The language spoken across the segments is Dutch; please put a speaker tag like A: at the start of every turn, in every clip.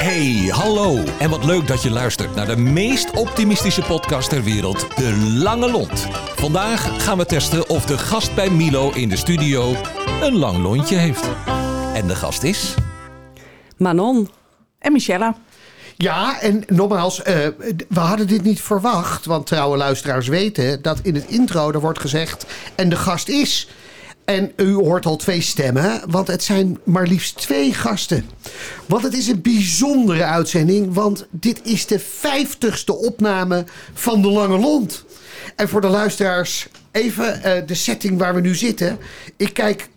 A: Hey, hallo. En wat leuk dat je luistert naar de meest optimistische podcast ter wereld, De Lange Lont. Vandaag gaan we testen of de gast bij Milo in de studio een lang lontje heeft. En de gast is...
B: Manon.
C: En Michelle.
D: Ja, en nogmaals, eh, we hadden dit niet verwacht. Want trouwe luisteraars weten dat in het intro er wordt gezegd... en de gast is... En u hoort al twee stemmen, want het zijn maar liefst twee gasten. Want het is een bijzondere uitzending, want dit is de vijftigste opname van De Lange Lont. En voor de luisteraars, even eh, de setting waar we nu zitten. Ik kijk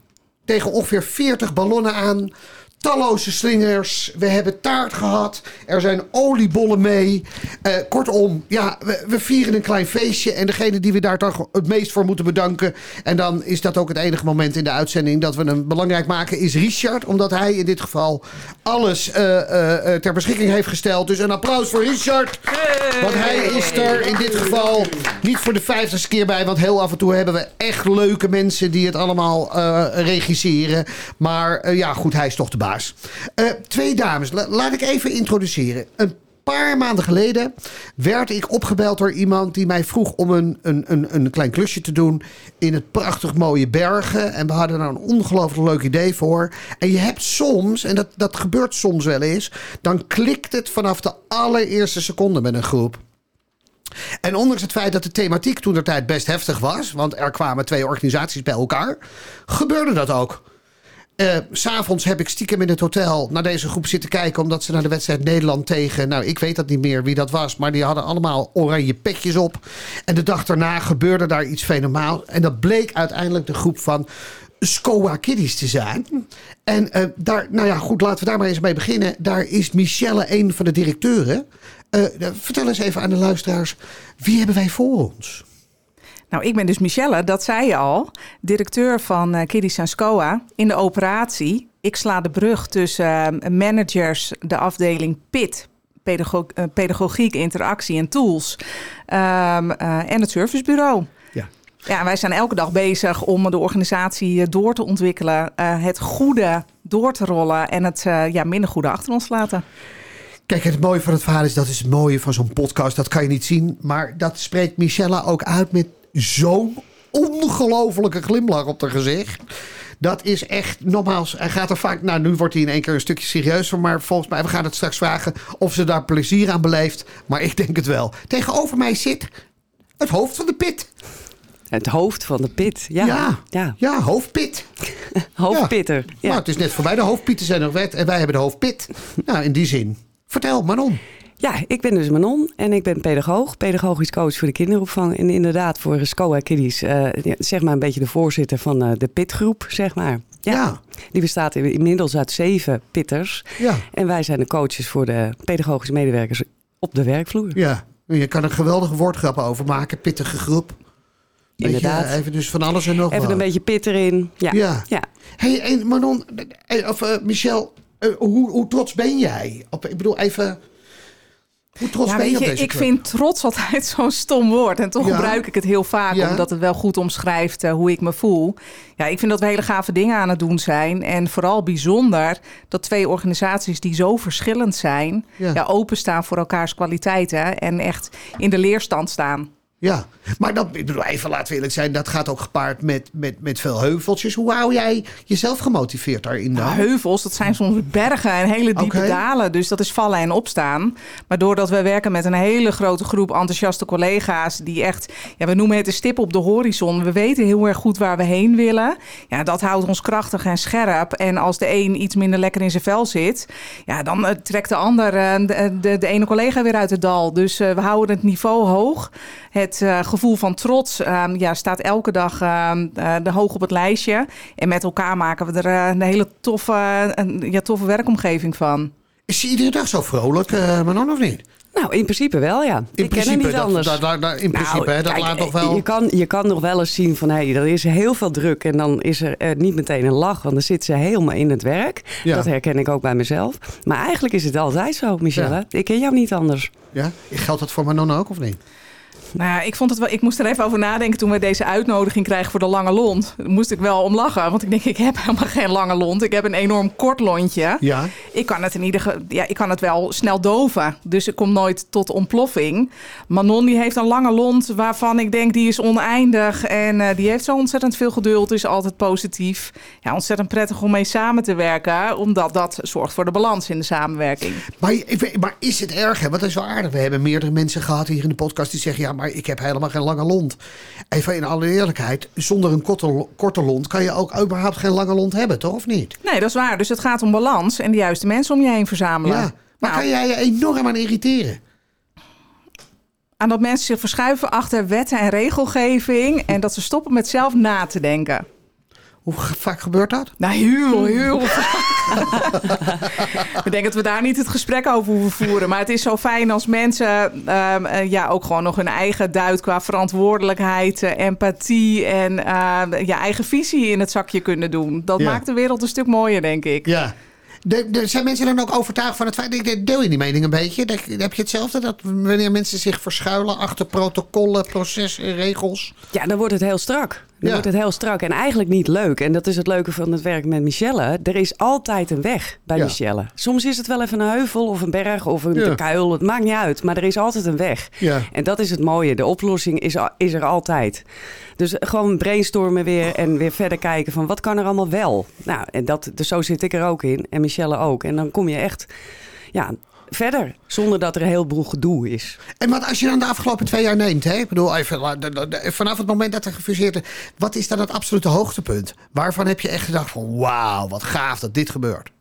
D: tegen ongeveer 40 ballonnen aan talloze slingers. We hebben taart gehad. Er zijn oliebollen mee. Eh, kortom, ja, we, we, vieren een klein feestje. En degene die we daar toch het meest voor moeten bedanken. En dan is dat ook het enige moment in de uitzending dat we hem belangrijk maken. Is Richard. Omdat hij in dit geval alles uh, uh, ter beschikking heeft gesteld. Dus een applaus voor Richard. Want hij is er in dit geval niet voor de vijftigste keer bij. Want heel af en toe hebben we echt leuke mensen die het allemaal regisseren. Maar ja, goed, hij is toch de baas. Uh, twee dames, laat ik even introduceren. Een paar maanden geleden werd ik opgebeld door iemand die mij vroeg om een, een, een, een klein klusje te doen in het prachtig mooie Bergen. En we hadden daar een ongelooflijk leuk idee voor. En je hebt soms, en dat, dat gebeurt soms wel eens, dan klikt het vanaf de allereerste seconde met een groep. En ondanks het feit dat de thematiek toen de tijd best heftig was, want er kwamen twee organisaties bij elkaar, gebeurde dat ook. Uh, S'avonds heb ik stiekem in het hotel naar deze groep zitten kijken. Omdat ze naar de wedstrijd Nederland tegen. Nou, ik weet dat niet meer wie dat was. Maar die hadden allemaal oranje petjes op. En de dag daarna gebeurde daar iets fenomenaal. En dat bleek uiteindelijk de groep van Scoa Kiddies te zijn. En uh, daar, nou ja, goed, laten we daar maar eens mee beginnen. Daar is Michelle een van de directeuren. Uh, vertel eens even aan de luisteraars. Wie hebben wij voor ons?
C: Nou, ik ben dus Michelle, dat zei je al, directeur van uh, Kiddies SCOA in de operatie. Ik sla de brug tussen uh, managers, de afdeling PIT, pedago uh, pedagogiek, interactie en tools, um, en het servicebureau. Ja. Ja, wij zijn elke dag bezig om de organisatie door te ontwikkelen, het goede door te rollen en het ja, minder goede achter ons te laten.
D: Kijk, het mooie van het verhaal is dat is het mooie van zo'n podcast. Dat kan je niet zien, maar dat spreekt Michelle ook uit met zo'n ongelofelijke glimlach op haar gezicht. Dat is echt, nogmaals, hij gaat er vaak... Nou, nu wordt hij in één keer een stukje serieuzer. Maar volgens mij, we gaan het straks vragen of ze daar plezier aan beleeft. Maar ik denk het wel. Tegenover mij zit het hoofd van de pit.
B: Het hoofd van de pit, ja.
D: Ja, ja. ja hoofdpit.
B: Hoofdpitter, ja.
D: ja. Nou, het is net voorbij. De hoofdpieten zijn nog wet en wij hebben de hoofdpit. Nou, in die zin. Vertel, Manon.
B: Ja, ik ben dus Manon en ik ben pedagoog, pedagogisch coach voor de kinderopvang. En inderdaad voor SCOA Kiddies, uh, zeg maar een beetje de voorzitter van uh, de pitgroep, zeg maar. Ja, Die bestaat inmiddels uit zeven pitters. Ja. En wij zijn de coaches voor de pedagogische medewerkers op de werkvloer.
D: Ja, je kan er geweldige woordgrappen over maken, pittige groep.
B: Inderdaad.
D: Je, even dus van alles en nog
B: Even een beetje pit erin. Ja.
D: ja. ja. hey, Manon, of uh, Michel, hoe, hoe trots ben jij? Op, ik bedoel, even hoe trots ja, ben je, op deze
C: Ik vind trots altijd zo'n stom woord. En toch gebruik ik het heel vaak, omdat het wel goed omschrijft uh, hoe ik me voel. Ja, ik vind dat we hele gave dingen aan het doen zijn. En vooral bijzonder dat twee organisaties die zo verschillend zijn... Ja. openstaan voor elkaars kwaliteiten en echt in de leerstand staan.
D: Ja, maar dat, ik bedoel, even laten we eerlijk zijn, dat gaat ook gepaard met, met, met veel heuveltjes. Hoe hou jij jezelf gemotiveerd daarin dan?
C: heuvels, dat zijn soms bergen en hele diepe dalen. Dus dat is vallen en opstaan. Maar doordat we werken met een hele grote groep enthousiaste collega's... die echt, ja, we noemen het de stip op de horizon. We weten heel erg goed waar we heen willen. Ja, dat houdt ons krachtig en scherp. En als de een iets minder lekker in zijn vel zit... ja, dan eh, trekt de ander, uh, de, de, de, ene collega weer uit het dal. Dus uh, we houden het niveau hoog. Het uh, gevoel van trots uh, ja, staat elke dag uh, de hoog op het lijstje. En met elkaar maken we er eh, een hele toffe, een, ja, toffe werkomgeving van.
D: Is je iedere dag zo vrolijk, Manon, of niet?
B: Nou, in principe wel, ja.
D: In ik principe, ken niet dat, anders. Dat, dat, dat, in principe, nou, hè, dat laat toch wel...
B: Je kan, je kan nog wel eens zien van, hé, hey, er is heel veel druk... en dan is er uh, niet meteen een lach, want dan zit ze helemaal in het werk. Ja. Dat herken ik ook bij mezelf. Maar eigenlijk is het altijd zo, Michelle. Ja. Ik ken jou niet anders.
D: Ja? Geldt dat voor Manon ook, of niet?
C: Nou ja, ik, vond het wel, ik moest er even over nadenken toen we deze uitnodiging kregen voor de lange lont. Moest ik wel om lachen, want ik denk, ik heb helemaal geen lange lont. Ik heb een enorm kort lontje.
D: Ja.
C: Ik kan het in ieder geval, ja, ik kan het wel snel doven. Dus ik kom nooit tot ontploffing. Manon die heeft een lange lont waarvan ik denk die is oneindig. En uh, die heeft zo ontzettend veel geduld, is altijd positief. Ja, ontzettend prettig om mee samen te werken, omdat dat zorgt voor de balans in de samenwerking.
D: Maar, maar is het erg? Hè? Want dat is wel aardig. We hebben meerdere mensen gehad hier in de podcast die zeggen: ja, maar ik heb helemaal geen lange lont. Even in alle eerlijkheid, zonder een korte, korte lont kan je ook überhaupt geen lange lont hebben, toch? Of niet?
C: Nee, dat is waar. Dus het gaat om balans en de juiste mensen om je heen verzamelen.
D: Ja, maar nou, kan jij je enorm aan irriteren?
C: Aan dat mensen zich verschuiven achter wetten en regelgeving en dat ze stoppen met zelf na te denken.
D: Hoe vaak gebeurt dat?
C: Nou, heel, heel vaak. Ik denk dat we daar niet het gesprek over hoeven voeren. Maar het is zo fijn als mensen um, ja, ook gewoon nog hun eigen duit qua verantwoordelijkheid, uh, empathie en uh, je eigen visie in het zakje kunnen doen. Dat maakt de wereld een stuk mooier, denk ik.
D: Ja. De, de, zijn mensen dan ook overtuigd van het feit... Deel je die mening een beetje? Heb je hetzelfde? Dat wanneer mensen zich verschuilen achter protocollen, processen, regels?
B: Ja, dan wordt het heel strak. Dan wordt het heel strak en eigenlijk niet leuk. En dat is het leuke van het werk met Michelle. Er is altijd een weg bij. Michelle. Soms is het wel even een heuvel of een berg of een kuil. Het maakt niet uit, maar er is altijd een weg.
D: Ja.
B: En dat is het mooie. De oplossing is, is er altijd. Dus gewoon brainstormen weer en weer verder kijken van wat kan er allemaal wel. Nou, en dat, dus zo zit ik er ook in en Michelle ook. En dan kom je echt ja, verder. Zonder dat er een heleboel gedoe is.
D: En wat als je dan de afgelopen twee jaar neemt, hè? Ik bedoel, even, vanaf het moment dat er gefuseerd is, wat is dan het absolute hoogtepunt? Waarvan heb je echt gedacht van wauw, wat gaaf dat dit gebeurt?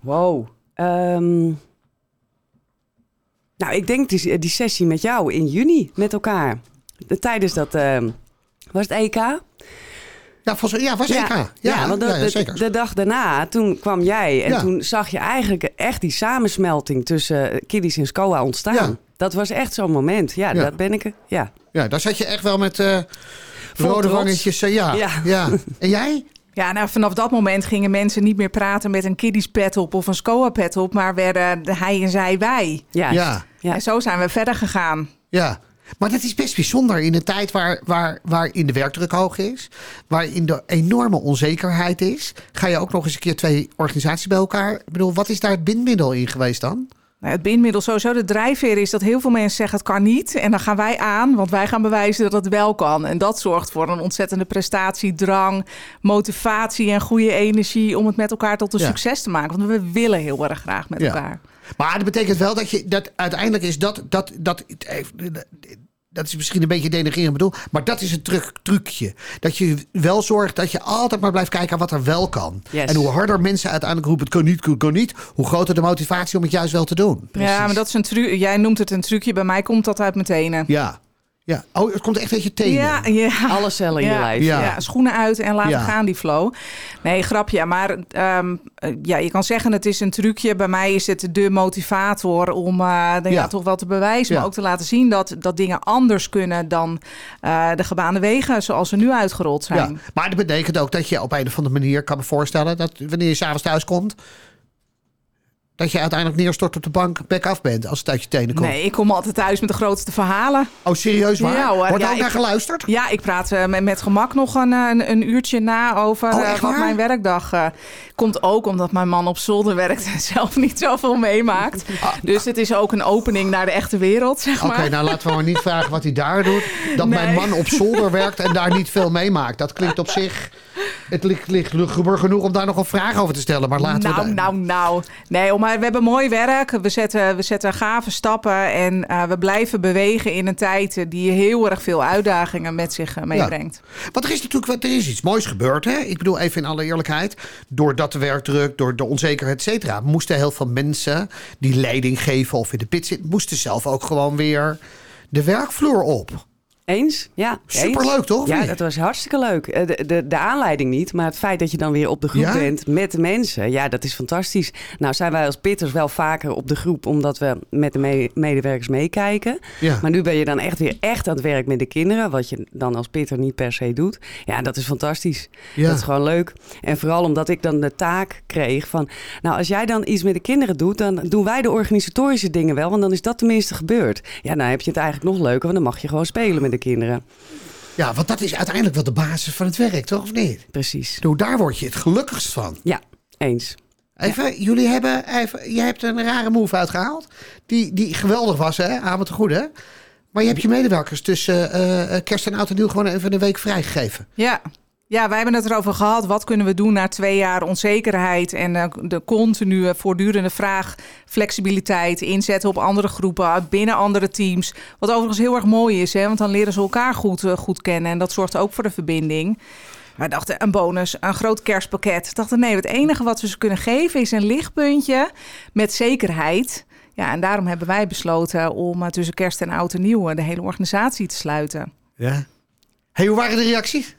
B: Wow. Um, nou, ik denk die, die sessie met jou in juni met elkaar. De, tijdens dat, uh, was het EK?
D: Ja, was, ja, was
B: ja,
D: EK. Ja,
B: ja, want de,
D: ja,
B: de, de, dag daarna, toen kwam jij. En toen zag je eigenlijk echt die samensmelting tussen Kiddies en SCOA ontstaan. Dat was echt zo'n moment. Ja, dat ben ik. Ja.
D: ja, daar zat je echt wel met uh, rode wangetjes. Uh, ja, ja. En jij?
C: Ja, nou vanaf dat moment gingen mensen niet meer praten met een kiddies pet op of een SCOA pet op, maar werden hij en zij wij.
B: Ja.
D: ja.
C: En zo zijn we verder gegaan.
D: Ja. Maar dat is best bijzonder in een tijd waar, waar, waarin de werkdruk hoog is, waarin de enorme onzekerheid is. Ga je ook nog eens een keer twee organisaties bij elkaar? Ik bedoel, wat is daar het bindmiddel in geweest dan?
C: Nou, het bindmiddel sowieso, de drijfveer is dat heel veel mensen zeggen het kan niet. En dan gaan wij aan, want wij gaan bewijzen dat het wel kan. En dat zorgt voor een ontzettende prestatiedrang, motivatie en goede energie om het met elkaar tot een succes te maken. Want we willen heel erg graag met
D: ja.
C: elkaar.
D: Maar dat betekent wel dat je dat uiteindelijk is dat dat dat dat is misschien een beetje denigrerend bedoel, maar dat is een truc, trucje. Dat je wel zorgt dat je altijd maar blijft kijken wat er wel kan.
B: Yes.
D: En hoe harder mensen uiteindelijk roepen het kan niet, kan, kan niet, hoe groter de motivatie om het juist wel te doen.
C: Precies. Ja, maar dat is een truc. Jij noemt het een trucje. Bij mij komt dat uit mijn tenen.
D: Ja. Ja, oh, het komt echt uit je tenen.
C: Ja, ja.
B: Alle cellen in
C: ja,
B: je lijf.
D: Ja.
C: Ja. schoenen uit en laten
D: Ja.
C: gaan die flow. Nee, grapje. Maar ehm, eh, ja, je kan zeggen het is een trucje. Bij mij is het de motivator om eh, de, ja.
D: Ja.
C: toch wel te bewijzen.
D: Ja.
C: Maar ook te laten zien dat, dat dingen anders kunnen dan eh, de gebaande wegen zoals ze nu uitgerold
D: Ja,
C: zijn.
D: maar dat betekent ook dat je op een of andere manier kan me voorstellen dat wanneer je s'avonds thuis komt, dat je uiteindelijk neerstort op de bank back af bent als het uit je tenen komt.
C: Nee, ik kom altijd thuis met de grootste verhalen.
D: Oh, serieus waar?
C: Ja.
D: Wordt
C: Ja,
D: ook naar geluisterd?
C: Ja, ik praat eh, met, met gemak nog een, eh, een, een uurtje na over
D: Oh,
C: eh, wat mijn werkdag komt. Ook omdat mijn man op zolder werkt en zelf niet zoveel meemaakt. Dus het is ook een opening naar de echte wereld, zeg
D: Ah. Oké,
C: maar.
D: nou laten we maar niet vragen wat hij daar doet. Dat mijn man op zolder werkt en daar niet veel meemaakt. Dat klinkt op zich... Het ligt, ligt luguber genoeg om daar nog een vraag over te stellen. Maar laten
C: nou,
D: we...
C: nou, nou. Nee, maar we hebben mooi werk. We zetten, we zetten gave stappen. En eh, we blijven bewegen in een tijd eh, die heel erg veel uitdagingen met zich eh, meebrengt.
D: Want er is natuurlijk wat- er is iets moois gebeurd. Hè? Ik bedoel, even in alle eerlijkheid. Doordat de werkdruk, door de onzekerheid, et cetera... moesten heel veel mensen die leiding geven of in de pit zitten... moesten zelf ook gewoon weer de werkvloer op.
B: Eens, ja.
D: Superleuk, toch?
B: Ja, dat was hartstikke leuk. Eh, de, de, de, aanleiding niet, maar het feit dat je dan weer op de groep bent met de mensen. Ja, dat is fantastisch. Nou zijn wij als pitters wel vaker op de groep, omdat we met de medewerkers meekijken. Ja. Maar nu ben je dan echt weer echt aan het werk met de kinderen, wat je dan als pitter niet per se doet. Ja, dat is fantastisch. Ja. Dat is gewoon leuk. En vooral omdat ik dan de taak kreeg van, nou als jij dan iets met de kinderen doet, dan doen wij de organisatorische dingen wel, want dan is dat tenminste gebeurd. Ja, nou heb je het eigenlijk nog leuker, want dan mag je gewoon spelen met de kinderen.
D: Ja, want dat is uiteindelijk wel de basis van het werk, toch of niet?
B: Precies.
D: Nou, daar word je het gelukkigst van.
B: Ja, eens.
D: Even, jullie hebben even, je hebt een rare move uitgehaald. Die, die geweldig was, hè? Avond te goed, hè? Maar je hebt je medewerkers tussen uh, kerst en oud en nieuw gewoon even een week vrijgegeven.
C: Ja, ja, wij hebben het erover gehad. Wat kunnen we doen na twee jaar onzekerheid en uh, de continue voortdurende vraag flexibiliteit, inzetten op andere groepen, binnen andere teams. Wat overigens heel erg mooi is, hè, want dan leren ze elkaar goed, uh, goed kennen en dat zorgt ook voor de verbinding. We dachten een bonus, een groot kerstpakket. We dachten nee, het enige wat we ze kunnen geven is een lichtpuntje met zekerheid. Ja, en daarom hebben wij besloten om uh, tussen kerst en oud en nieuw de hele organisatie te sluiten.
D: Ja. Hey, hoe waren de reacties?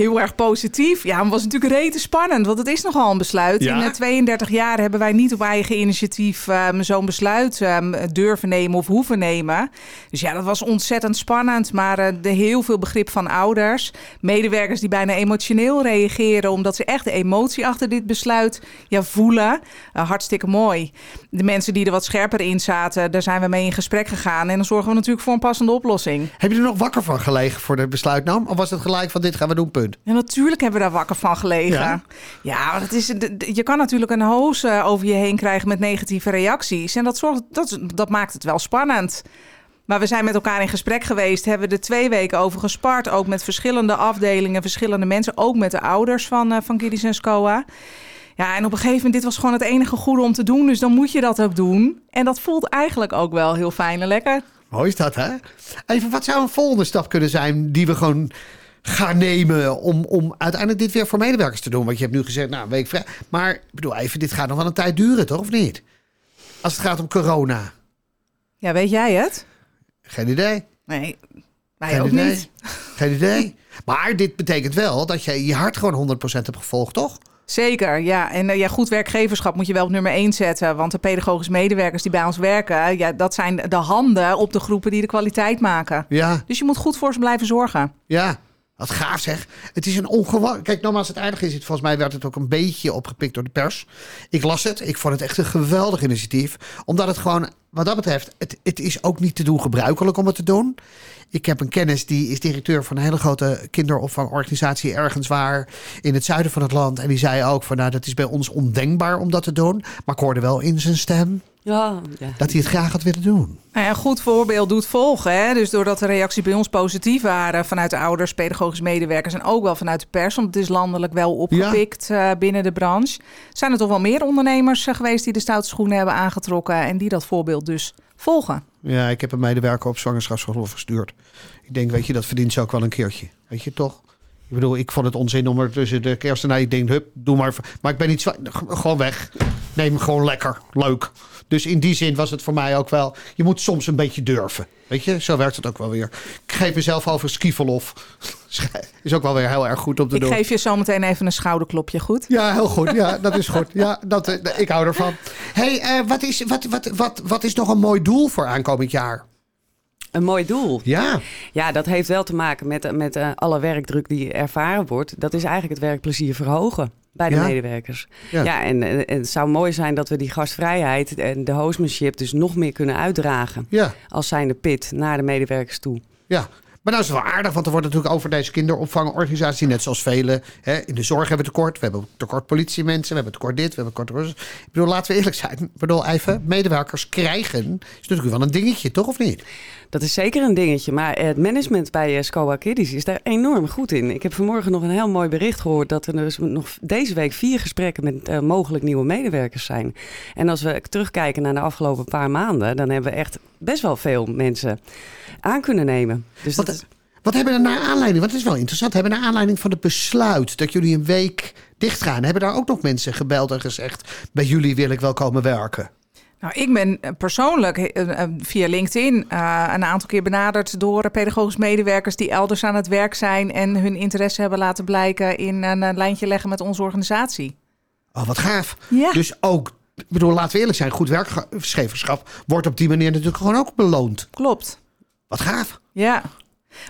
C: Heel erg positief. Ja, het was natuurlijk rete spannend, want het is nogal een besluit. Ja. In 32 eh, jaar hebben wij niet op eigen initiatief um, zo'n besluit um, durven nemen of hoeven nemen. Dus ja, dat was ontzettend spannend. Maar uh, de heel veel begrip van ouders, medewerkers die bijna emotioneel reageren, omdat ze echt de emotie achter dit besluit ja, voelen. Uh, hartstikke mooi. De mensen die er wat scherper in zaten, daar zijn we mee in gesprek gegaan. En dan zorgen we natuurlijk voor een passende oplossing.
D: Heb je er nog wakker van gelegen voor het besluit nam? Of was het gelijk van dit gaan we doen, punt?
C: Ja, natuurlijk hebben we daar wakker van gelegen. Ja, ja dat is, je kan natuurlijk een hoos eh, over je heen krijgen met negatieve reacties. En dat, zorgt, dat, dat maakt het wel spannend. Maar we zijn met elkaar in gesprek geweest, hebben er twee weken over gespart. Ook met verschillende afdelingen, verschillende mensen. Ook met de ouders van, uh, van Kiddies en SCOA. Ja, en op een gegeven moment, dit was gewoon het enige goede om te doen. Dus dan moet je dat ook doen. En dat voelt eigenlijk ook wel heel fijn en lekker.
D: Mooi is dat, hè? Even, wat zou een volgende stap kunnen zijn die we gewoon gaan nemen om, om uiteindelijk dit weer voor medewerkers te doen? Want je hebt nu gezegd, nou, een week vrij. Maar ik bedoel, even, dit gaat nog wel een tijd duren, toch? Of niet? Als het gaat om corona.
C: Ja, weet jij het?
D: Geen idee.
C: Nee, wij Geen ook idee. niet.
D: Geen idee. Maar dit betekent wel dat je je hart gewoon 100% hebt gevolgd, toch?
C: Zeker, ja. En uh, ja, goed werkgeverschap moet je wel op nummer 1 zetten. Want de pedagogische medewerkers die bij ons werken, ja, dat zijn de handen op de groepen die de kwaliteit maken. Ja. Dus je moet goed voor ze blijven zorgen.
D: Ja, wat gaaf zeg. Het is een ongewoon. Kijk, nogmaals, het aardige is, het, volgens mij werd het ook een beetje opgepikt door de pers. Ik las het. Ik vond het echt een geweldig initiatief. Omdat het gewoon, wat dat betreft, het, het is ook niet te doen gebruikelijk om het te doen. Ik heb een kennis die is directeur van een hele grote kinderopvangorganisatie ergens waar in het zuiden van het land. En die zei ook van nou, dat is bij ons ondenkbaar om dat te doen. Maar ik hoorde wel in zijn stem ja, ja. Dat hij het graag had willen doen.
C: Nou ja, een goed voorbeeld doet volgen. Hè? Dus doordat de reacties bij ons positief waren vanuit de ouders, pedagogische medewerkers en ook wel vanuit de pers, want het is landelijk wel opgepikt eh, binnen de branche, zijn er toch wel meer ondernemers uh, geweest die de stoute schoenen hebben aangetrokken en die dat voorbeeld dus volgen.
D: Ja, ik heb een medewerker op zwangerschapsverlof gestuurd. Ik denk, weet je, dat verdient ze ook wel een keertje. Weet je toch? Ik bedoel, ik vond het onzin om er tussen de kerst en ik denk, hup, doe maar. Maar ik ben niet gewoon weg. Neem gewoon lekker, leuk. Dus in die zin was het voor mij ook wel. Je moet soms een beetje durven. Weet je, zo werkt het ook wel weer. Ik geef mezelf over skiverlof. Is ook wel weer heel erg goed op
C: ik
D: doen.
C: Ik geef je zometeen even een schouderklopje, goed?
D: Ja, heel goed. Ja, dat is goed. Ja, dat, eh, ik hou ervan. hey, uh, wat, is, wat, wat, wat, wat is nog een mooi doel voor aankomend jaar?
B: Een mooi doel.
D: Ja.
B: Ja, dat heeft wel te maken met, met uh, alle werkdruk die ervaren wordt. Dat is eigenlijk het werkplezier verhogen bij de medewerkers. Ja, ja en, en, het zou mooi zijn dat we die gastvrijheid en de hostmanship dus nog meer kunnen uitdragen. Ja. Als zijnde pit naar de medewerkers toe.
D: Ja, maar dat is wel aardig, want er wordt natuurlijk over deze kinderopvangorganisatie, net zoals vele, hè, in de zorg hebben we tekort. We hebben tekort politiemensen, we hebben tekort dit, we hebben tekort... Ik bedoel, laten we eerlijk zijn. Ik bedoel, even, medewerkers krijgen is natuurlijk wel een dingetje, toch of niet?
B: Dat is zeker een dingetje. Maar het management bij uh, SCOA Kiddies is daar enorm goed in. Ik heb vanmorgen nog een heel mooi bericht gehoord dat er dus nog deze week vier gesprekken met uh, mogelijk nieuwe medewerkers zijn. En als we terugkijken naar de afgelopen paar maanden, dan hebben we echt best wel veel mensen aan kunnen nemen.
D: Dus. Wat hebben er naar aanleiding, wat is wel interessant, hebben naar aanleiding van het besluit dat jullie een week dicht gaan, hebben daar ook nog mensen gebeld en gezegd, bij jullie wil ik wel komen werken?
C: Nou, ik ben eh, persoonlijk eh, eh, via LinkedIn een aantal keer benaderd door pedagogisch medewerkers die elders aan het werk zijn en hun interesse hebben laten blijken in een lijntje leggen met onze organisatie.
D: Oh, wat gaaf. Ja. Dus ook, ik bedoel, laten we eerlijk zijn, goed werkgeverschap wordt op die manier natuurlijk gewoon ook beloond.
C: Klopt.
D: Wat gaaf.
C: Ja.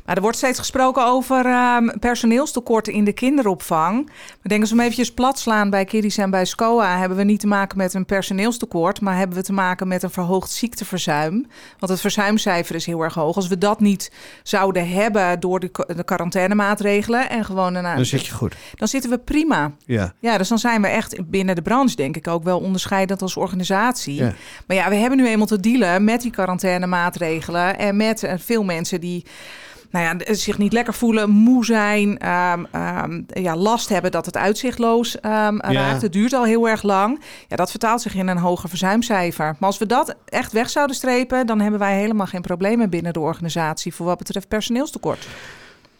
C: Maar er wordt steeds gesproken over uh, personeelstekorten in de kinderopvang. We denken, als we hem eventjes plat slaan bij Kiddies en bij SCOA... hebben we niet te maken met een personeelstekort... maar hebben we te maken met een verhoogd ziekteverzuim. Want het verzuimcijfer is heel erg hoog. Als we dat niet zouden hebben door de, de quarantainemaatregelen... en gewoon een,
D: dan zit je goed.
C: Dan zitten we prima.
D: Ja.
C: ja, dus dan zijn we echt binnen de branche, denk ik, ook wel onderscheidend als organisatie. Ja. Maar ja, we hebben nu eenmaal te dealen met die quarantainemaatregelen... en met uh, veel mensen die nou ja, zich niet lekker voelen, moe zijn, ehm, ehm, ja, last hebben dat het uitzichtloos um, raakt. Het duurt al heel erg lang. Ja, dat vertaalt zich in een hoger verzuimcijfer. Maar als we dat echt weg zouden strepen, dan hebben wij helemaal geen problemen binnen de organisatie voor wat betreft personeelstekort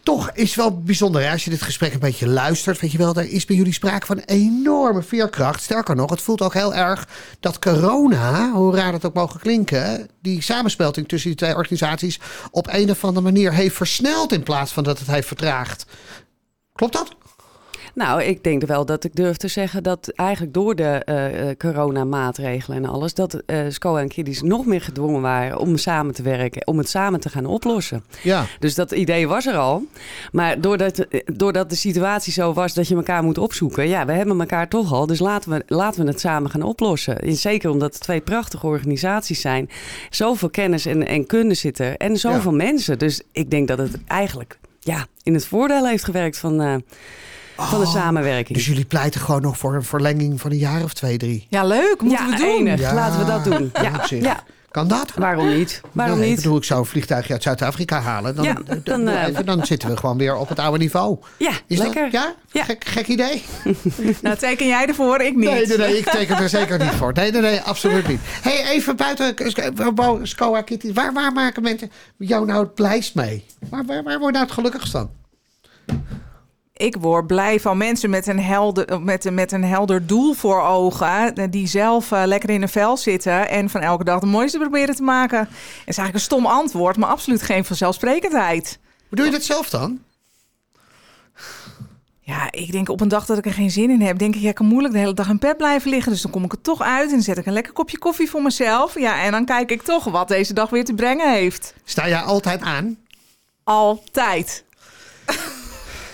D: toch is wel bijzonder. Als je dit gesprek een beetje luistert, weet je wel, er is bij jullie sprake van enorme veerkracht. Sterker nog, het voelt ook heel erg dat corona, hoe raar dat ook mogen klinken, die samensmelting tussen die twee organisaties op een of andere manier heeft versneld in plaats van dat het heeft vertraagd. Klopt dat?
B: Nou, ik denk wel dat ik durf te zeggen dat eigenlijk door de uh, coronamaatregelen en alles, dat uh, SCOA en Kiddies nog meer gedwongen waren om samen te werken, om het samen te gaan oplossen.
D: Ja.
B: Dus dat idee was er al. Maar doordat, doordat de situatie zo was dat je elkaar moet opzoeken, ja, we hebben elkaar toch al, dus laten we, laten we het samen gaan oplossen. En zeker omdat het twee prachtige organisaties zijn. Zoveel kennis en, en kunde zitten en zoveel mensen. Dus ik denk dat het eigenlijk ja, in het voordeel heeft gewerkt van. Uh, van de oh, samenwerking.
D: Dus jullie pleiten gewoon nog voor een verlenging van een jaar of twee, drie?
C: Ja, leuk. Moeten we doen.
B: Ja. Laten we dat doen. Ja. ja.
D: Kan dat?
B: Waarom niet? Waarom
D: nee,
B: niet?
D: Ik bedoel, ik zou een vliegtuigje uit Zuid-Afrika halen. Dan, dan, uh, dan, zitten we gewoon weer op het oude niveau.
B: Ja,
D: Is
B: lekker.
D: Dat, ja? Gek, gek idee.
C: nou, teken jij ervoor? Ik niet.
D: Nee, nee, nee ik teken er zeker niet voor. Nee, nee, nee, absoluut niet. hey, even buiten Scoa Kitty. Waar, waar maken mensen jou nou het blijst mee? Waar, waar, waar word je nou het gelukkigst van?
C: Ik word blij van mensen met een helder, met, met een helder doel voor ogen. Die zelf uh, lekker in een vel zitten en van elke dag de mooiste proberen te maken. Dat is eigenlijk een stom antwoord, maar absoluut geen vanzelfsprekendheid.
D: Hoe doe je dat zelf dan?
C: Ja, ik denk op een dag dat ik er geen zin in heb, denk ik, ja, ik kan moeilijk de hele dag in bed blijven liggen. Dus dan kom ik er toch uit en zet ik een lekker kopje koffie voor mezelf. Ja, en dan kijk ik toch wat deze dag weer te brengen heeft.
D: Sta jij altijd aan?
C: Altijd.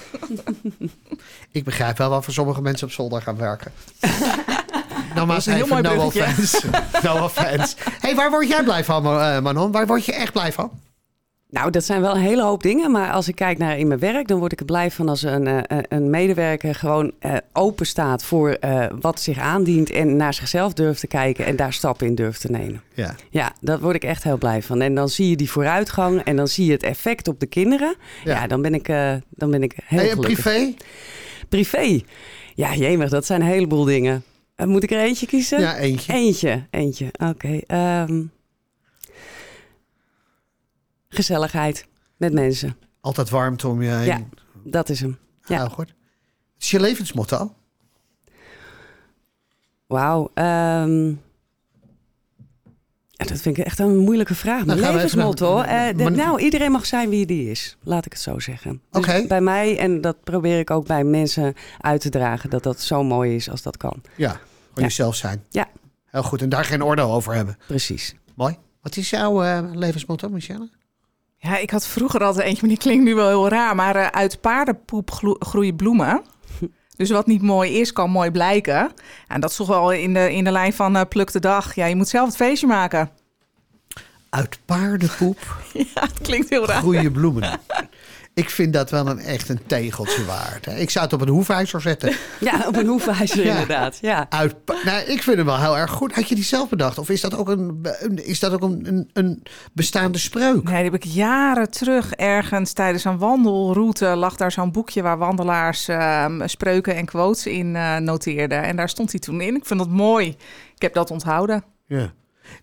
D: ik begrijp wel voor sommige mensen op zolder gaan werken. Nogmaals even, no offense. no offense. hey, waar word jij blij van, eh, Manon? Waar word je echt blij van?
B: Nou, dat zijn wel een hele hoop dingen. Maar als ik kijk naar in mijn werk, dan word ik er blij van als een, eh, een medewerker gewoon uh, open staat voor wat zich aandient en naar zichzelf durft te kijken en daar stappen in durft te nemen.
D: Ja.
B: ja, daar word ik echt heel blij van. En dan zie je die vooruitgang en dan zie je het effect op de kinderen. Ja, dan, ben ik, dan ben ik heel hey, en
D: privé?
B: Privé? Ja, jemig, dat zijn een heleboel dingen. moet ik er eentje kiezen?
D: Ja, eentje.
B: Eentje, eentje. Oké. Ehm, gezelligheid met mensen.
D: Altijd warmte om je heen.
B: Ja, dat is hem. Ja,
D: goed. Het is je levensmotto?
B: Wauw. Ehm, dat vind ik echt een moeilijke vraag. Mijn nou, levensmotto? Uh, nou, iedereen mag zijn wie die is. Laat ik het zo zeggen. Dus bij mij, en dat probeer ik ook bij mensen uit te dragen... dat dat zo mooi is als dat kan.
D: Ja, gewoon jezelf zijn.
B: Ja.
D: Heel goed. En daar geen oordeel over hebben.
B: Precies.
D: Mooi. Wat is jouw uh, levensmotto, Michelle?
C: Ja, ik had vroeger altijd eentje, maar die klinkt nu wel heel raar. Maar uh, uit paardenpoep groeien bloemen. Dus wat niet mooi is, kan mooi blijken. En dat is toch wel in de, in de lijn van uh, pluk de dag. Ja, je moet zelf het feestje maken.
D: Uit paardenpoep?
C: ja, het klinkt heel raar.
D: Groeien bloemen. Ik vind dat wel een echt een tegeltje waard. Ik zou het op een hoefijzer zetten.
B: Ja, op een hoefijzer inderdaad. Ja.
D: Uit, nou, ik vind hem wel heel erg goed. Had je die zelf bedacht? Of is dat ook een, is dat ook een, een, bestaande spreuk?
C: Nee, die heb ik jaren terug ergens tijdens een wandelroute... lag daar zo'n boekje waar wandelaars ehm, spreuken en quotes in uh, noteerden. En daar stond hij toen in. Ik vind dat mooi. Ik heb dat onthouden.
D: Ja.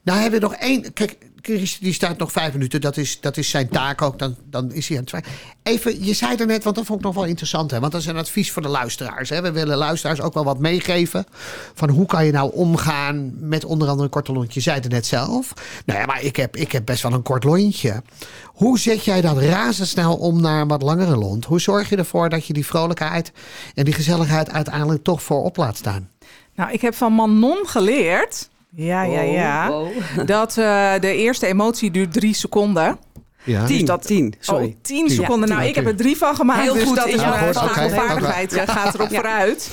D: Nou hebben we nog één. Kijk, Chris die staat nog vijf minuten. Dat is, dat is zijn taak ook. Dan, dan is hij aan het Even, je zei er net, want dat vond ik nog wel interessant. Hè? Want dat is een advies voor de luisteraars. Hè? We willen luisteraars ook wel wat meegeven. Van hoe kan je nou omgaan met onder andere een korte lontje. Je zei het net zelf. Nou ja, maar ik heb, ik heb best wel een kort lontje. Hoe zet jij dat razendsnel om naar een wat langere lont? Hoe zorg je ervoor dat je die vrolijkheid en die gezelligheid uiteindelijk toch voorop laat staan?
C: Nou, ik heb van Manon geleerd ja, ja, ja. Dat uh, de eerste emotie duurt drie seconden.
B: Ja. Tien, dus dat, tien, sorry.
C: Oh, tien seconden. nou, ik heb er drie van gemaakt. Heel dus goed. dat is ja, mijn okay. vaardigheid. Okay. gaat erop vooruit.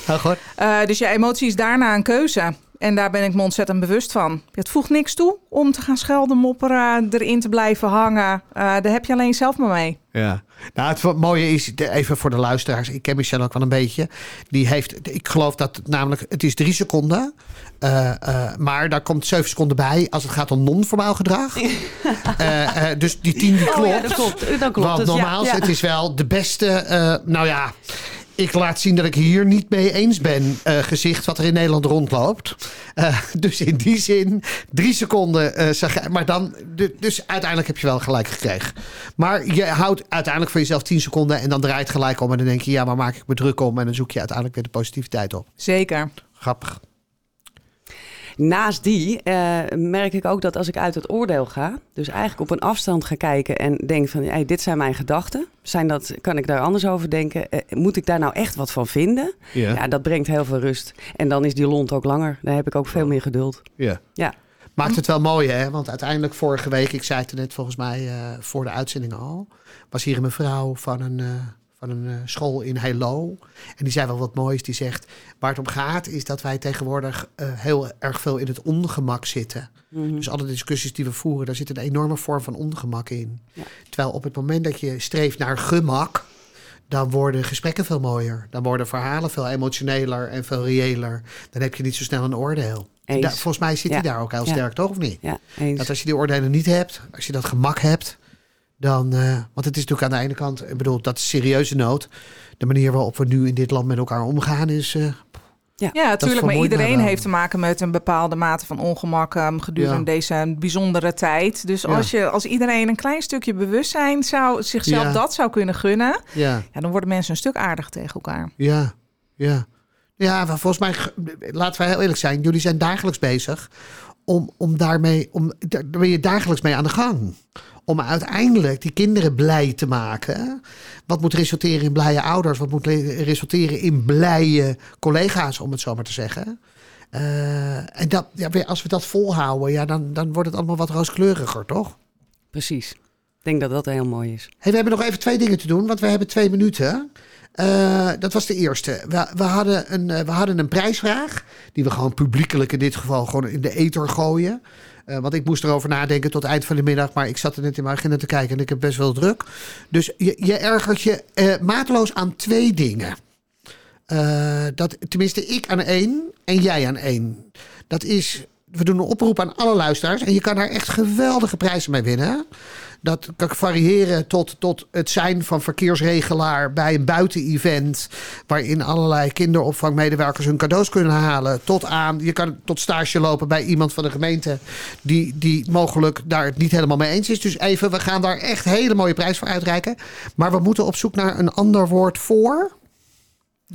C: Uh, dus je emotie is daarna een keuze. En daar ben ik me ontzettend bewust van. Het voegt niks toe om te gaan schelden, mopperen, erin te blijven hangen. Uh, daar heb je alleen zelf maar mee.
D: Ja, nou het mooie is, even voor de luisteraars, ik ken Michelle ook wel een beetje. Die heeft, ik geloof dat het namelijk, het is drie seconden. Uh, uh, maar daar komt zeven seconden bij als het gaat om non-formaal gedrag. uh, dus die tien die klopt. Oh ja, dat klopt. Dat klopt. Want dus normaal, ja, het is wel de beste, nou ja ik laat zien dat ik hier niet mee eens ben. Uh, gezicht wat er in Nederland rondloopt. Uh, dus in die zin, drie seconden. Uh, zeg, maar dan, dus uiteindelijk heb je wel gelijk gekregen. Maar je houdt uiteindelijk voor jezelf tien seconden. En dan draait gelijk om. En dan denk je, ja, maar maak ik me druk om. En dan zoek je uiteindelijk weer de positiviteit op.
C: Zeker.
D: Grappig.
B: Naast die uh, merk ik ook dat als ik uit het oordeel ga, dus eigenlijk op een afstand ga kijken en denk van, hey, dit zijn mijn gedachten, zijn dat, kan ik daar anders over denken? Uh, moet ik daar nou echt wat van vinden? Yeah. Ja, dat brengt heel veel rust. En dan is die lont ook langer. Dan heb ik ook veel meer geduld.
D: Yeah. Ja. Maakt het wel mooi, hè? Want uiteindelijk vorige week, ik zei het net volgens mij uh, voor de uitzending al, was hier een mevrouw van een van een uh, school in Hello. En die zei wel wat moois. Die zegt, waar het om gaat is dat wij tegenwoordig uh, heel erg veel in het ongemak zitten. Mm-hmm. Dus alle discussies die we voeren, daar zit een enorme vorm van ongemak in. Ja. Terwijl op het moment dat je streeft naar gemak, dan worden gesprekken veel mooier. Dan worden verhalen veel emotioneler en veel reëler. Dan heb je niet zo snel een oordeel. Da- volgens mij zit ja. hij daar ook heel sterk, toch? Of niet?
B: Ja,
D: Dat als je die oordelen niet hebt, als je dat gemak hebt, dan, uh, want het is natuurlijk aan de ene kant, ik bedoel, dat is serieuze nood. De manier waarop we nu in dit land met elkaar omgaan is. Uh,
C: ja, ja natuurlijk. Maar iedereen heeft te maken met een bepaalde mate van ongemak um, gedurende deze bijzondere tijd. Dus als, je, als iedereen een klein stukje bewustzijn zou zichzelf dat zou kunnen gunnen, ja. Ja, dan worden mensen een stuk aardig tegen elkaar.
D: Ja, ja. Ja, volgens mij, laten we heel eerlijk zijn, jullie zijn dagelijks bezig om, om daarmee, om, daar ben je dagelijks mee aan de gang om uiteindelijk die kinderen blij te maken. Wat moet resulteren in blije ouders? Wat moet resulteren in blije collega's, om het zo maar te zeggen? Uh, en dat, ja, als we dat volhouden, ja, dan, dan wordt het allemaal wat rooskleuriger, toch?
B: Precies. Ik denk dat dat heel mooi is.
D: Hey, we hebben nog even twee dingen te doen, want we hebben twee minuten. Uh, dat was de eerste. We, we, hadden een, uh, we hadden een prijsvraag, die we gewoon publiekelijk in dit geval gewoon in de ether gooien. Uh, want ik moest erover nadenken tot eind van de middag. Maar ik zat er net in mijn agenda te kijken en ik heb best wel druk. Dus je, je ergert je uh, maatloos aan twee dingen. Uh, dat, tenminste, ik aan één en jij aan één. Dat is, we doen een oproep aan alle luisteraars. En je kan daar echt geweldige prijzen mee winnen. Dat kan variëren tot, tot het zijn van verkeersregelaar bij een buitenevent. Waarin allerlei kinderopvangmedewerkers hun cadeaus kunnen halen. Tot aan, je kan tot stage lopen bij iemand van de gemeente. Die, die mogelijk daar het niet helemaal mee eens is. Dus even, we gaan daar echt hele mooie prijs voor uitreiken. Maar we moeten op zoek naar een ander woord voor.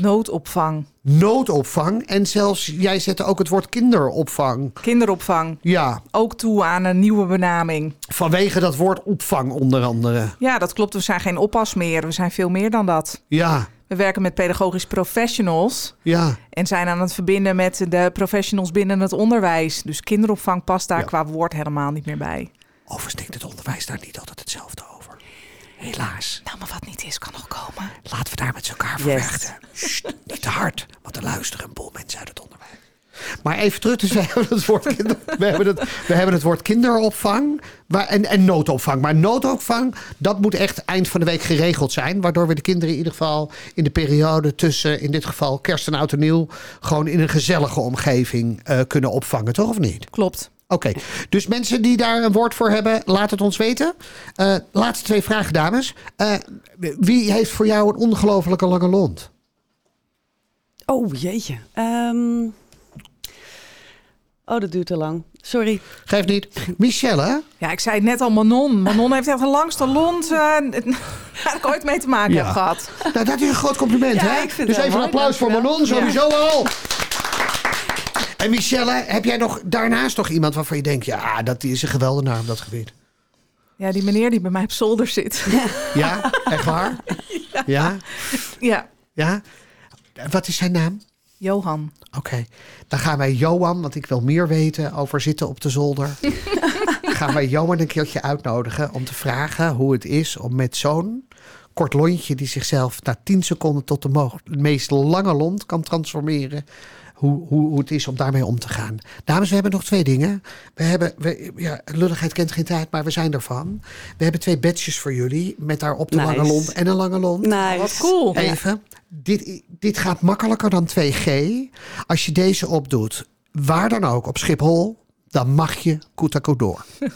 C: Noodopvang.
D: Noodopvang. En zelfs, jij zette ook het woord kinderopvang.
C: Kinderopvang.
D: Ja.
C: Ook toe aan een nieuwe benaming.
D: Vanwege dat woord opvang onder andere.
C: Ja, dat klopt. We zijn geen oppas meer. We zijn veel meer dan dat.
D: Ja.
C: We werken met pedagogisch professionals.
D: Ja.
C: En zijn aan het verbinden met de professionals binnen het onderwijs. Dus kinderopvang past daar qua woord helemaal niet meer bij.
D: Overigens denkt het onderwijs daar niet altijd hetzelfde. Helaas.
C: Nou, maar wat niet is, kan nog komen.
D: Laten we daar met elkaar voor vechten. niet te hard, want er luisteren een boel mensen uit het onderwijs. Maar even terug te zeggen, het woord kinder, we, hebben het, we hebben het woord kinderopvang en, en noodopvang. Maar noodopvang, dat moet echt eind van de week geregeld zijn. Waardoor we de kinderen in ieder geval in de periode tussen, in dit geval kerst en oud en nieuw, gewoon in een gezellige omgeving uh, kunnen opvangen, toch of niet?
C: Klopt.
D: Oké, dus mensen die daar een woord voor hebben, laat het ons weten. Uh, laatste twee vragen, dames. Uh, wie heeft voor jou een ongelofelijke lange lont?
B: Oh, jeetje. Um, Oh, dat duurt te lang. Sorry.
D: Geef niet. Michelle?
C: Ja, ik zei het net al Manon. Manon heeft echt de langste lont uh, waar ik ooit mee te maken heb gehad.
D: Nou, dat is een groot compliment, hè? dus even een applaus voor Manon, sowieso al. En Michelle, heb jij nog daarnaast nog iemand waarvan je denkt... ja, dat is een geweldenaar op dat gebied?
C: Ja, die meneer die bij mij op zolder zit.
D: Ja, echt waar? Ja.
C: Ja.
D: Ja? Wat is zijn naam?
C: Johan.
D: Oké, dan gaan wij Johan, want ik wil meer weten over zitten op de zolder. gaan wij Johan een keertje uitnodigen om te vragen hoe het is om met zo'n kort lontje die zichzelf na 10 seconden tot de meest lange lont kan transformeren. Hoe, hoe, hoe het is om daarmee om te gaan. Dames, we hebben nog twee dingen. We hebben, we, ja, lulligheid kent geen tijd, maar we zijn ervan. We hebben twee badges voor jullie. Met daarop de lange lont en een lange lont.
B: Nice.
C: Wat cool.
D: Even dit, dit gaat makkelijker dan 2G. Als je deze opdoet, waar dan ook, op Schiphol, dan mag je Koetako door.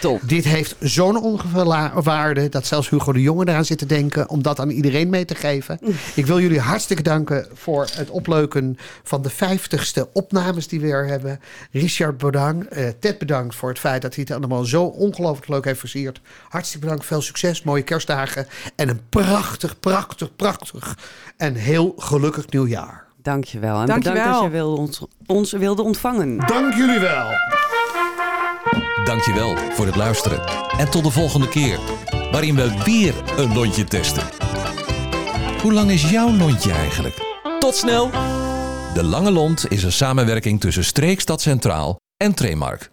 B: Top.
D: Dit heeft zo'n ongeveer waarde dat zelfs Hugo de Jonge eraan zit te denken om dat aan iedereen mee te geven. Ik wil jullie hartstikke danken voor het opleuken van de vijftigste opnames die we er hebben. Richard bedankt. Uh, Ted bedankt voor het feit dat hij het allemaal zo ongelooflijk leuk heeft versierd. Hartstikke bedankt. Veel succes. Mooie kerstdagen. En een prachtig, prachtig, prachtig en heel gelukkig nieuwjaar.
B: Dankjewel. En Dank bedankt dat je wilde ons, ons wilde ontvangen.
D: Dank jullie wel.
A: Dankjewel voor het luisteren. En tot de volgende keer, waarin we weer een lontje testen. Hoe lang is jouw lontje eigenlijk? Tot snel! De Lange Lont is een samenwerking tussen Streekstad Centraal en Tremark.